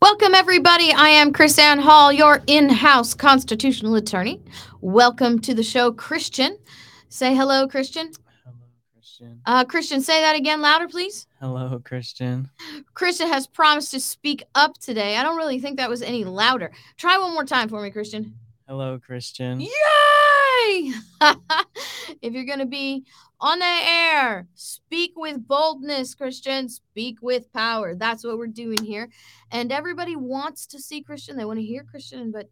Welcome, everybody. I am Krisanne Hall, your in house constitutional attorney. Welcome to the show, Christian. Say hello, Christian. Hello, Christian. Uh, Christian, say that again louder, please. Hello, Christian. Christian has promised to speak up today. I don't really think that was any louder. Try one more time for me, Christian. Hello, Christian. Yay! if you're going to be on the air, speak with boldness, Christian. Speak with power. That's what we're doing here. And everybody wants to see Christian. They want to hear Christian, but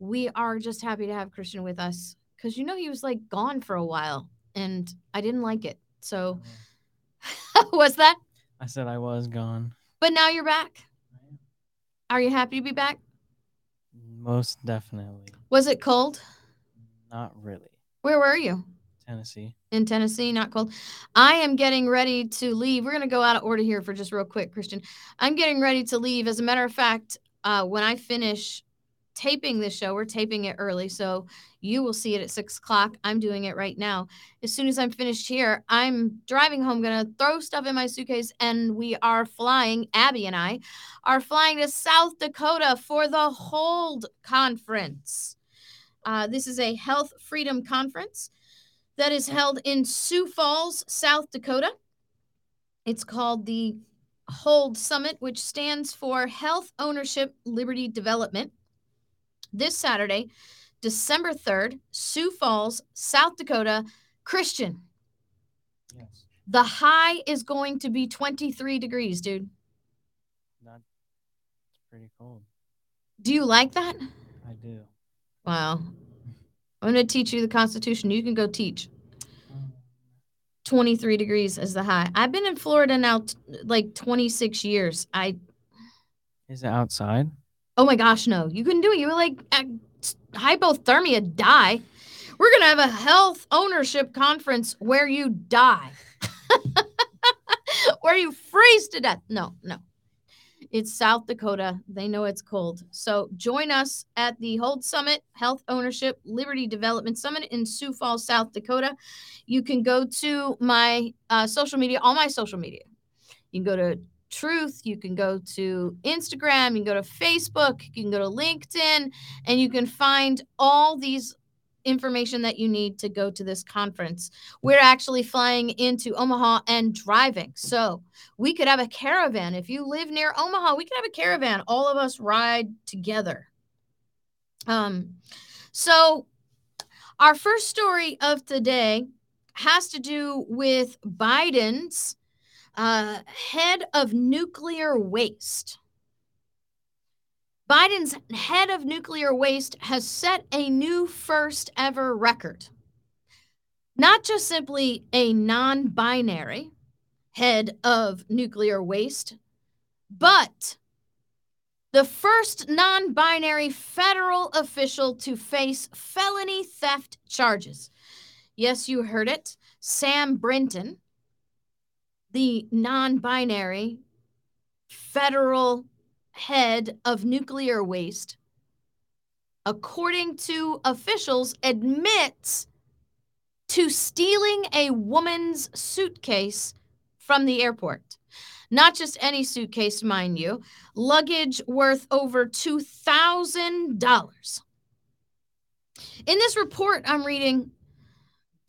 we are just happy to have Christian with us because you know he was like gone for a while and I didn't like it. So, mm-hmm. what's that? I said I was gone. But now you're back. Are you happy to be back? Most definitely. Was it cold? Not really. Where were you? Tennessee. in Tennessee, not cold. I am getting ready to leave. We're going to go out of order here for just real quick, Christian. I'm getting ready to leave. As a matter of fact, uh, when I finish taping this show, we're taping it early, so you will see it at six o'clock. I'm doing it right now. As soon as I'm finished here, I'm driving home, to throw stuff in my suitcase, and we are flying. Abby and I are flying to South Dakota for the Hold Conference. Uh, this is a health freedom conference that is held in Sioux Falls, South Dakota. It's called the Hold Summit, which stands for Health Ownership Liberty Development. This Saturday, December 3rd, Sioux Falls, South Dakota, Christian. Yes. The high is going to be 23 degrees, dude. That's pretty cold. Do you like that? I do. Wow. I'm going to teach you the Constitution. You can go teach. 23 degrees is the high. I've been in Florida now t- like 26 years. I Is it outside? Oh my gosh, no. You couldn't do it. You were like hypothermia die. We're to have a health ownership conference where you die. where you freeze to death. No, no. It's South Dakota. They know it's cold. So join us at the Hold Summit Health Ownership Liberty Development Summit in Sioux Falls, South Dakota. You can go to my uh, social media, all my social media. You can go to Truth, you can go to Instagram, you can go to Facebook, you can go to LinkedIn, and you can find all these information that you need to go to this conference. We're actually flying into Omaha and driving. So we could have a caravan. If you live near Omaha, we could have a caravan. All of us ride together. Um, so our first story of today has to do with Biden's uh, head of nuclear waste. Biden's head of nuclear waste has set a new first ever record. Not just simply a non binary head of nuclear waste, but the first non binary federal official to face felony theft charges. Yes, you heard it. Sam Brinton, the non binary federal head of nuclear waste, according to officials, admits to stealing a woman's suitcase from the airport. Not just any suitcase, mind you, luggage worth over $2,000. In this report I'm reading,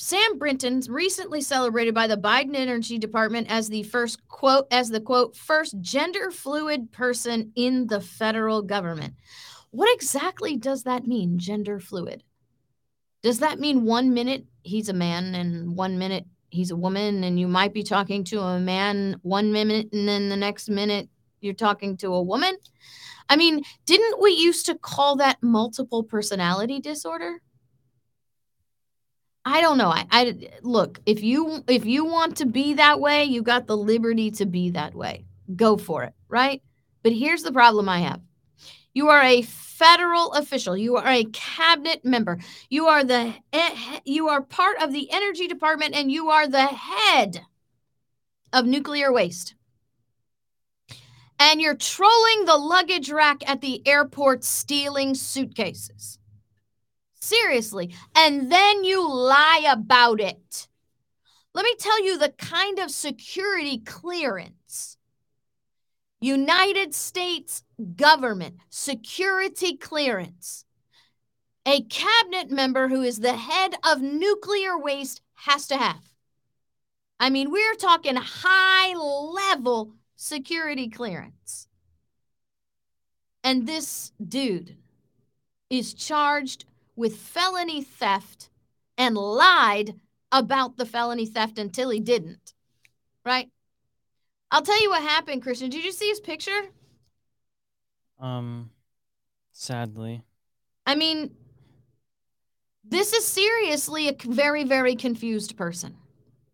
Sam Brinton, recently celebrated by the Biden Energy Department as the first quote, as the quote, first gender fluid person in the federal government. What exactly does that mean, gender fluid? Does that mean one minute he's a man and one minute he's a woman, and you might be talking to a man one minute and then the next minute you're talking to a woman? I mean, didn't we used to call that multiple personality disorder? I don't know. I, I look, if you if you want to be that way, you got the liberty to be that way. Go for it, right? But here's the problem I have. You are a federal official. You are a cabinet member. You are the you are part of the energy department and you are the head of nuclear waste. And you're trolling the luggage rack at the airport stealing suitcases. Seriously. And then you lie about it. Let me tell you the kind of security clearance United States government security clearance, a cabinet member who is the head of nuclear waste has to have. I mean, we're talking high level security clearance. And this dude is charged with felony theft and lied about the felony theft until he didn't. Right? I'll tell you what happened, Christian. Did you see his picture? Um, sadly. I mean, this is seriously a very, very confused person.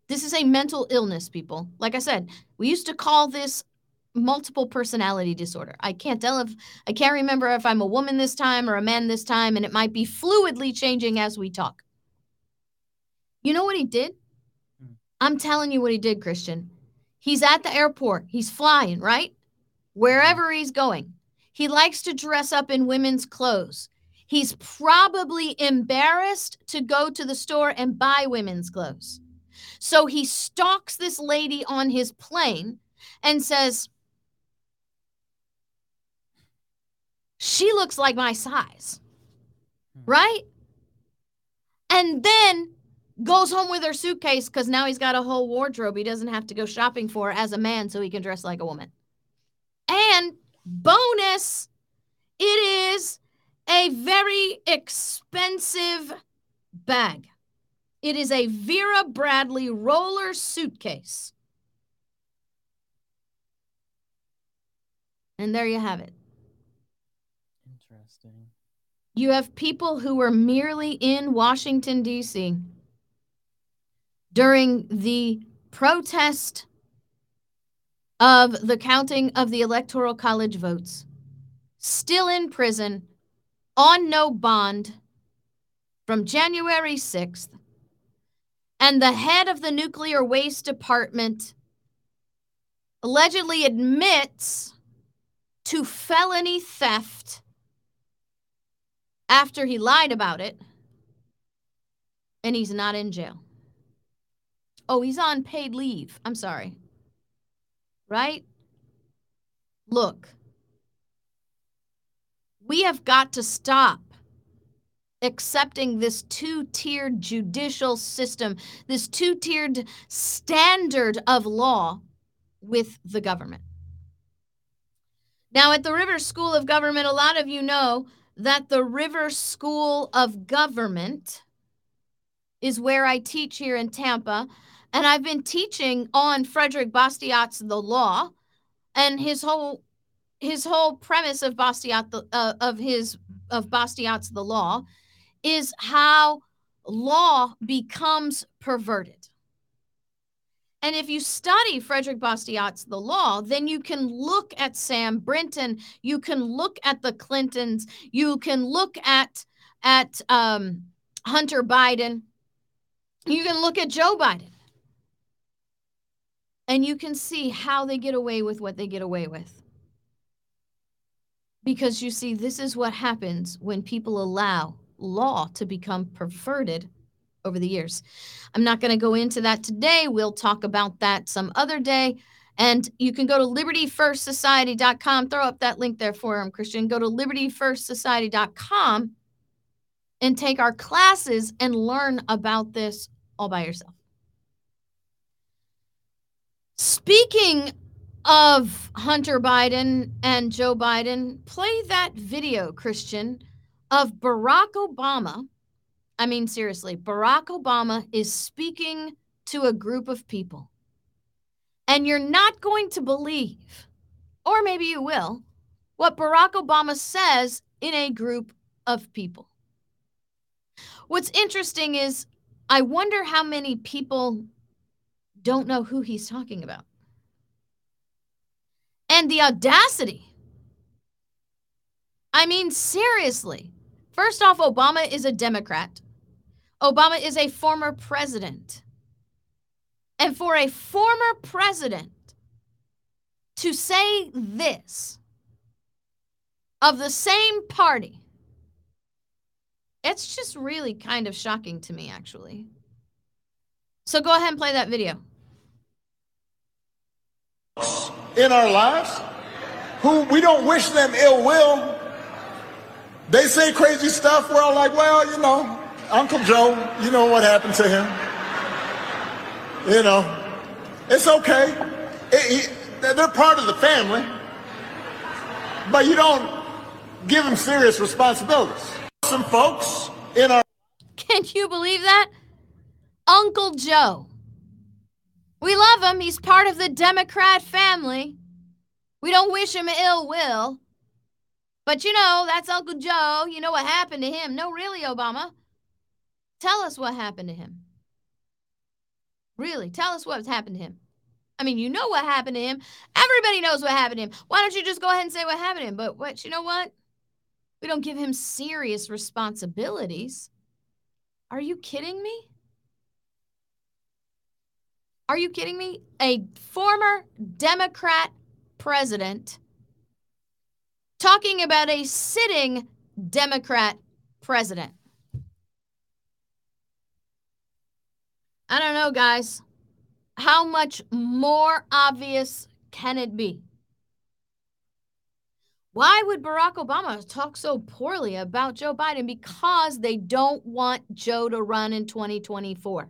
This is a mental illness, people. Like I said, we used to call this multiple personality disorder. I can't tell if I can't remember if I'm a woman this time or a man this time, and it might be fluidly changing as we talk. You know what he did? Hmm. I'm telling you what he did, Christian. He's at the airport. He's flying, right? Wherever he's going. He likes to dress up in women's clothes. He's probably embarrassed to go to the store and buy women's clothes. So he stalks this lady on his plane and says, She looks like my size, hmm. right? And then goes home with her suitcase because now he's got a whole wardrobe he doesn't have to go shopping for as a man so he can dress like a woman. And bonus, it is a very expensive bag. It is a Vera Bradley roller suitcase. And there you have it. Interesting. You have people who were merely in Washington, D.C. during the protest of the counting of the Electoral College votes, still in prison on no bond from January 6th. And the head of the nuclear waste department allegedly admits to felony theft after he lied about it, and he's not in jail. Oh, he's on paid leave. I'm sorry. Right? Look, we have got to stop accepting this two tiered judicial system, this two tiered standard of law with the government. Now, at the River School of Government, a lot of you know that the River School of Government is where I teach here in Tampa. And I've been teaching on Frederick Bastiat's The Law and his whole his whole premise of Bastiat the, uh, of his of Bastiat's The Law is how law becomes perverted. And if you study Frederick Bastiat's The Law, then you can look at Sam Brinton, you can look at the Clintons, you can look at at um, Hunter Biden, you can look at Joe Biden, and you can see how they get away with what they get away with. Because you see, this is what happens when people allow law to become perverted over the years. I'm not going to go into that today. We'll talk about that some other day. And you can go to libertyfirstsociety.com. Throw up that link there for him, Christian. Go to libertyfirstsociety.com and take our classes and learn about this all by yourself. Speaking of Hunter Biden and Joe Biden, play that video, Christian, of Barack Obama I mean, seriously, Barack Obama is speaking to a group of people. And you're not going to believe, or maybe you will, what Barack Obama says in a group of people. What's interesting is, I wonder how many people don't know who he's talking about. And the audacity. I mean, seriously. First off, Obama is a Democrat. Obama is a former president. And for a former president to say this of the same party, it's just really kind of shocking to me, actually. So go ahead and play that video. In our lives, who we don't wish them ill will. They say crazy stuff. We're all like, well, you know, Uncle Joe, you know what happened to him. You know, it's okay. It, he, they're part of the family. But you don't give them serious responsibilities. Some folks in our. Can you believe that? Uncle Joe. We love him. He's part of the Democrat family. We don't wish him ill will. But you know, that's Uncle Joe. You know what happened to him. No, really, Obama. Tell us what happened to him. Really, tell us what's happened to him. I mean, you know what happened to him. Everybody knows what happened to him. Why don't you just go ahead and say what happened to him? But what, you know what? We don't give him serious responsibilities. Are you kidding me? Are you kidding me? A former Democrat president talking about a sitting Democrat president. I don't know, guys. How much more obvious can it be? Why would Barack Obama talk so poorly about Joe Biden? Because they don't want Joe to run in 2024.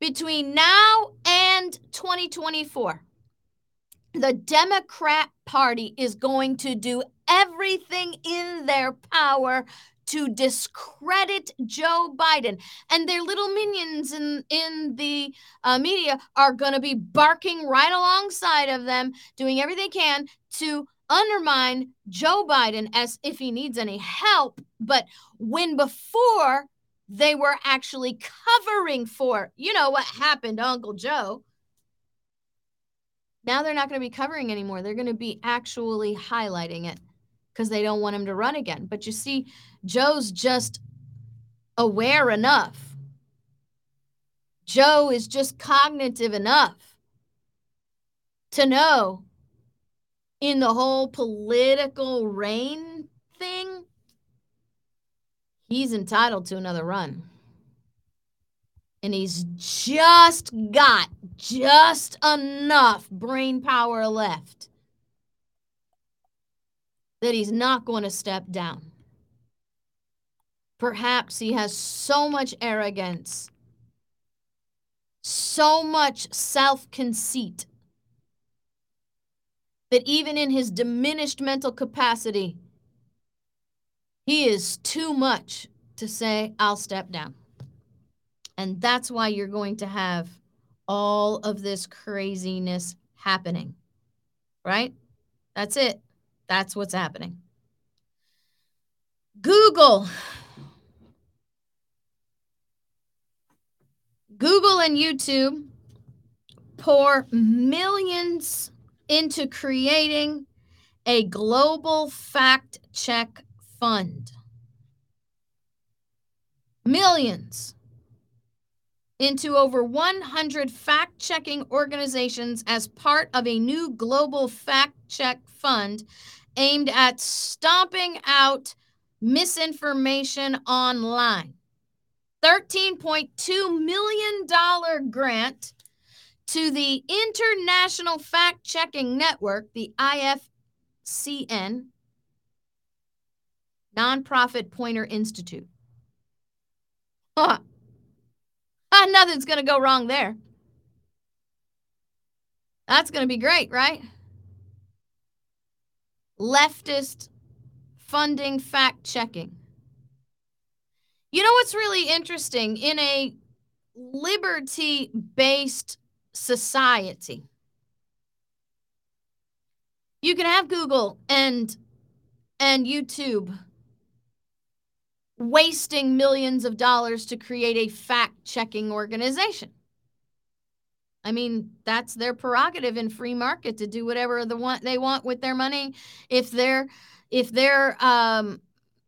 Between now and 2024, the Democrat Party is going to do everything in their power to discredit Joe Biden. And their little minions in, in the uh, media are going to be barking right alongside of them, doing everything they can to undermine Joe Biden as if he needs any help. But when before they were actually covering for, you know, what happened to Uncle Joe now they're not going to be covering anymore. They're going to be actually highlighting it because they don't want him to run again. But you see, Joe's just aware enough. Joe is just cognitive enough to know in the whole political reign thing, he's entitled to another run and he's just got just enough brain power left that he's not going to step down. Perhaps he has so much arrogance, so much self conceit, that even in his diminished mental capacity, he is too much to say, I'll step down. And that's why you're going to have all of this craziness happening, right? That's it. That's what's happening. Google. Google and YouTube pour millions into creating a global fact check fund. Millions into over 100 fact checking organizations as part of a new global fact check fund aimed at stomping out misinformation online. $13.2 million grant to the International Fact Checking Network, the IFCN, Nonprofit Poynter Institute. Huh. Ah, nothing's going to go wrong there. That's going to be great, right? Leftist funding fact checking. You know what's really interesting? In a liberty based society, you can have Google and and YouTube wasting millions of dollars to create a fact checking organization. I mean, that's their prerogative in free market to do whatever the want they want with their money. If they're if their um,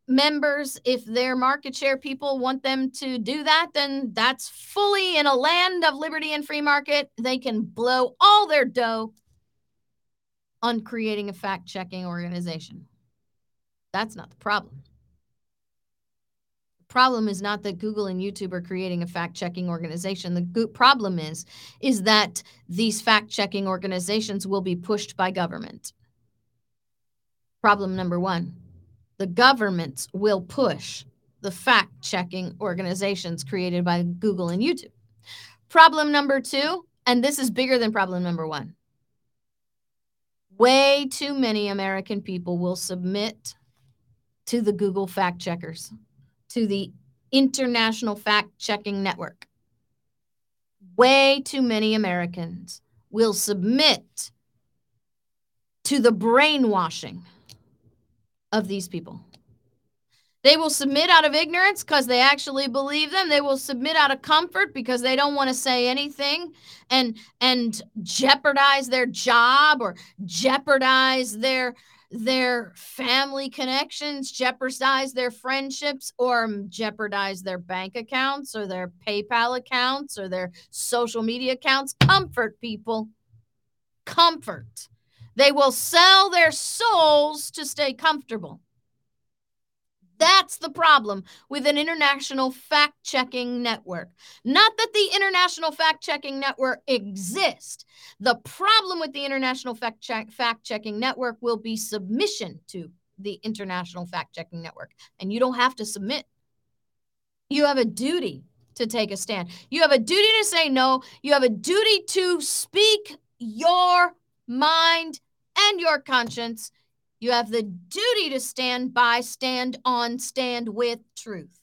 members, if their market share people want them to do that, then that's fully in a land of liberty and free market. They can blow all their dough on creating a fact checking organization. That's not the problem problem is not that Google and YouTube are creating a fact-checking organization. The go- problem is is that these fact-checking organizations will be pushed by government. Problem number 1. The governments will push the fact-checking organizations created by Google and YouTube. Problem number 2, and this is bigger than problem number 1. Way too many American people will submit to the Google fact checkers, to the International Fact Checking Network. Way too many Americans will submit to the brainwashing of these people. They will submit out of ignorance because they actually believe them. They will submit out of comfort because they don't want to say anything and and jeopardize their job or jeopardize their their family connections, jeopardize their friendships, or mm, jeopardize their bank accounts or their PayPal accounts or their social media accounts. Comfort people. Comfort. They will sell their souls to stay comfortable. That's the problem with an international fact checking network. Not that the international fact checking network exists. The problem with the international fact checking network will be submission to the international fact checking network. And you don't have to submit. You have a duty to take a stand. You have a duty to say no. You have a duty to speak your mind and your conscience you have the duty to stand by, stand on, stand with truth.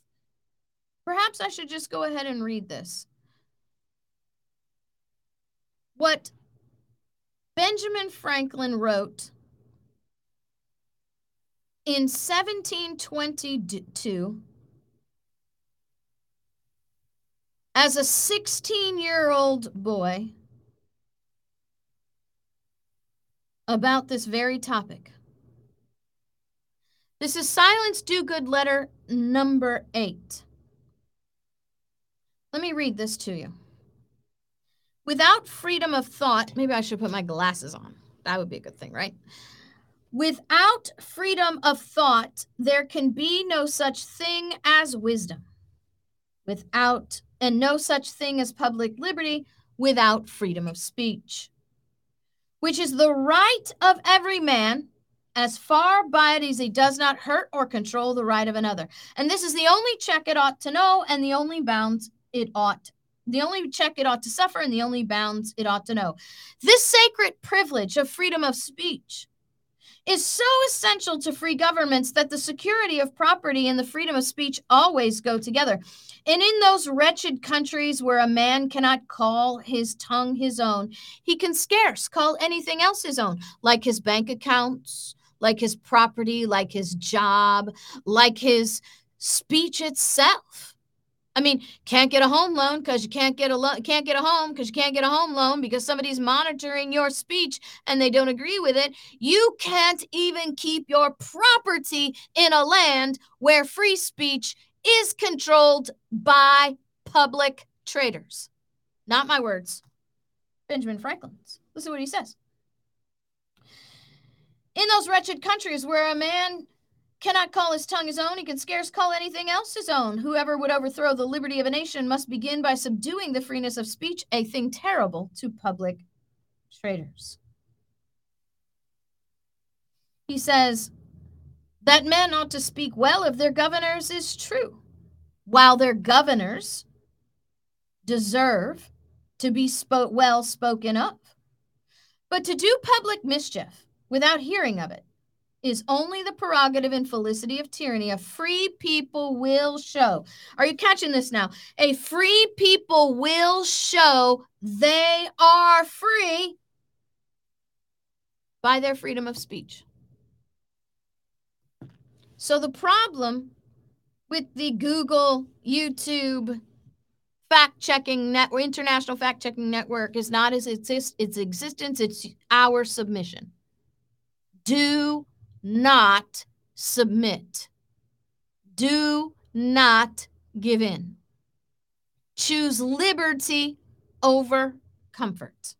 Perhaps I should just go ahead and read this. What Benjamin Franklin wrote in 1722 as a 16 year old boy about this very topic. This is Silence Dogood letter number eight. Let me read this to you. Without freedom of thought, maybe I should put my glasses on. That would be a good thing, right? Without freedom of thought, there can be no such thing as wisdom. Without, and no such thing as public liberty without freedom of speech, which is the right of every man as far by it as he does not hurt or control the right of another. And this is the only check it ought to know, and the only bounds it ought, the only check it ought to suffer, and the only bounds it ought to know. This sacred privilege of freedom of speech is so essential to free governments that the security of property and the freedom of speech always go together. And in those wretched countries where a man cannot call his tongue his own, he can scarce call anything else his own, like his bank accounts, like his property, like his job, like his speech itself. I mean, can't get a home loan because you can't get a lo- can't get a home because you can't get a home loan because somebody's monitoring your speech and they don't agree with it. You can't even keep your property in a land where free speech is controlled by public traitors. Not my words. Benjamin Franklin's. Listen to what he says in those wretched countries where a man cannot call his tongue his own, he can scarce call anything else his own. Whoever would overthrow the liberty of a nation must begin by subduing the freeness of speech, a thing terrible to public traitors. He says that men ought to speak well of their governors is true, while their governors deserve to be well spoken of. But to do public mischief, without hearing of it is only the prerogative and felicity of tyranny. A free people will show. Are you catching this now? A free people will show they are free by their freedom of speech. So the problem with the Google, YouTube, fact checking network, international fact checking network is not its, its existence, it's our submission do not submit. Do not give in. Choose liberty over comfort.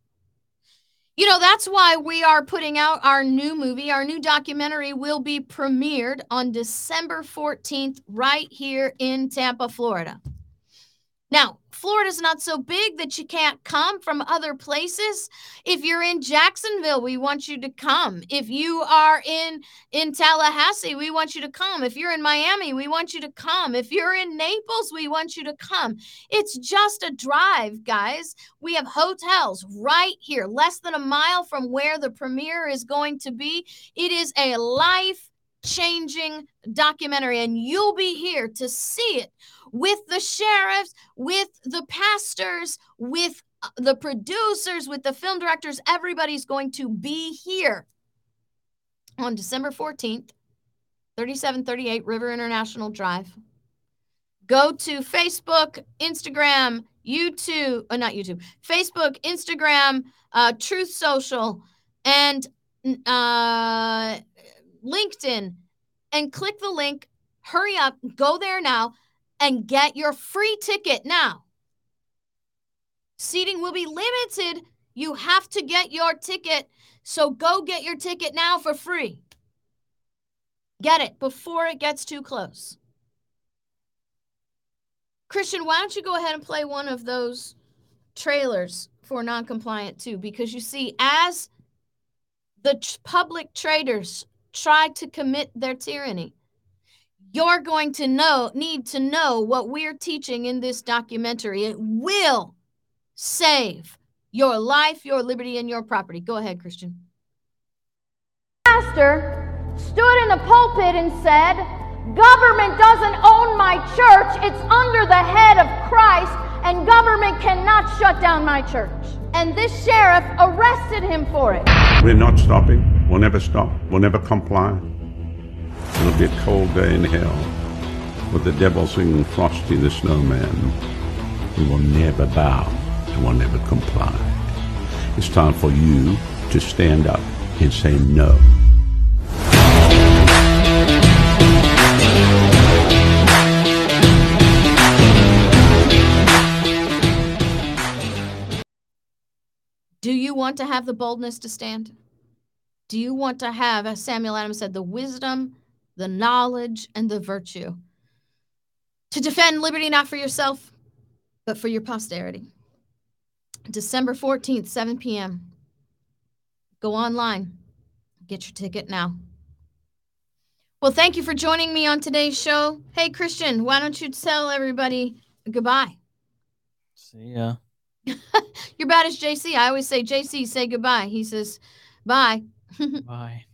You know, that's why we are putting out our new movie. Our new documentary will be premiered on December 14th, right here in Tampa, Florida. Now, Florida's not so big that you can't come from other places. If you're in Jacksonville, we want you to come. If you are in in Tallahassee, we want you to come. If you're in Miami, we want you to come. If you're in Naples, we want you to come. It's just a drive, guys. We have hotels right here, less than a mile from where the premiere is going to be. It is a life changing documentary, and you'll be here to see it with the sheriffs, with the pastors, with uh, the producers, with the film directors. Everybody's going to be here on December 14th, 3738 River International Drive. Go to Facebook, Instagram, YouTube, uh, not YouTube, Facebook, Instagram, uh, Truth Social, and uh, LinkedIn, and click the link. Hurry up, go there now and get your free ticket now. Seating will be limited. You have to get your ticket. So go get your ticket now for free. Get it before it gets too close. Christian, why don't you go ahead and play one of those trailers for non-compliant too? Because you see, as the public traitors try to commit their tyranny, you're going to know need to know what we're teaching in this documentary. It will save your life your liberty and your property. Go ahead christian. Pastor stood in the pulpit and said government doesn't own my church. It's under the head of christ and government cannot shut down my church and this sheriff arrested him for it we're not stopping we'll never stop we'll never comply It'll be a cold day in hell with the devil singing Frosty the Snowman. We will never bow and will never comply. It's time for you to stand up and say no. Want to have the boldness to stand? Do you want to have, as Samuel Adams said, the wisdom the knowledge, and the virtue to defend liberty not for yourself, but for your posterity. December 14th, 7 p.m. Go online, get your ticket now. Well, thank you for joining me on today's show. Hey, Christian, why don't you tell everybody goodbye? See ya. You're bad as JC. I always say, JC, say goodbye. He says, bye. Bye.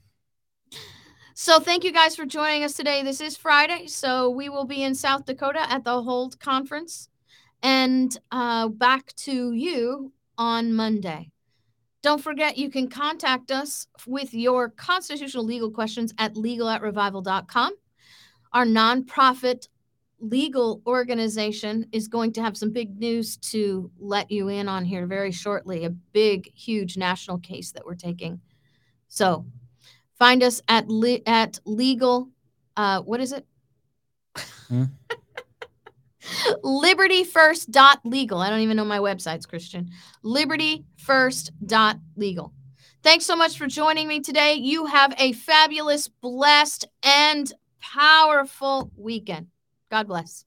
So thank you guys for joining us today. This is Friday, so we will be in South Dakota at the Hold Conference and uh, back to you on Monday. Don't forget, you can contact us with your constitutional legal questions at legal at revival.com. Our nonprofit legal organization is going to have some big news to let you in on here very shortly a big, huge national case that we're taking. So Find us at le- at legal. Uh, what is it? Hmm? libertyfirst.legal. I don't even know my websites, Christian. Libertyfirst.legal. Thanks so much for joining me today. You have a fabulous, blessed, and powerful weekend. God bless.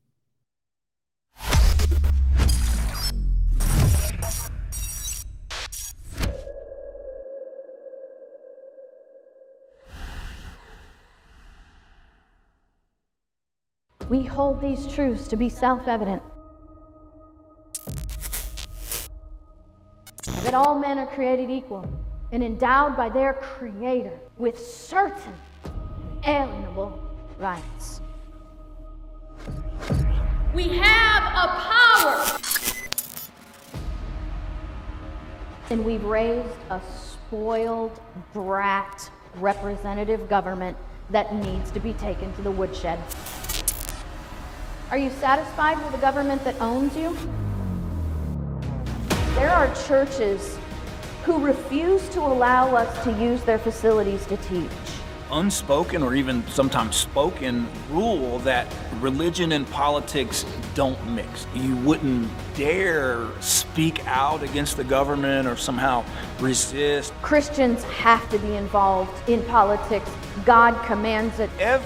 We hold these truths to be self evident that all men are created equal and endowed by their Creator with certain alienable rights. And we've raised a spoiled brat representative government that needs to be taken to the woodshed. Are you satisfied with a government that owns you? There are churches who refuse to allow us to use their facilities to teach. Unspoken or even sometimes spoken rule that religion and politics don't mix. You wouldn't dare speak out against the government or somehow resist. Christians have to be involved in politics. God commands it. Every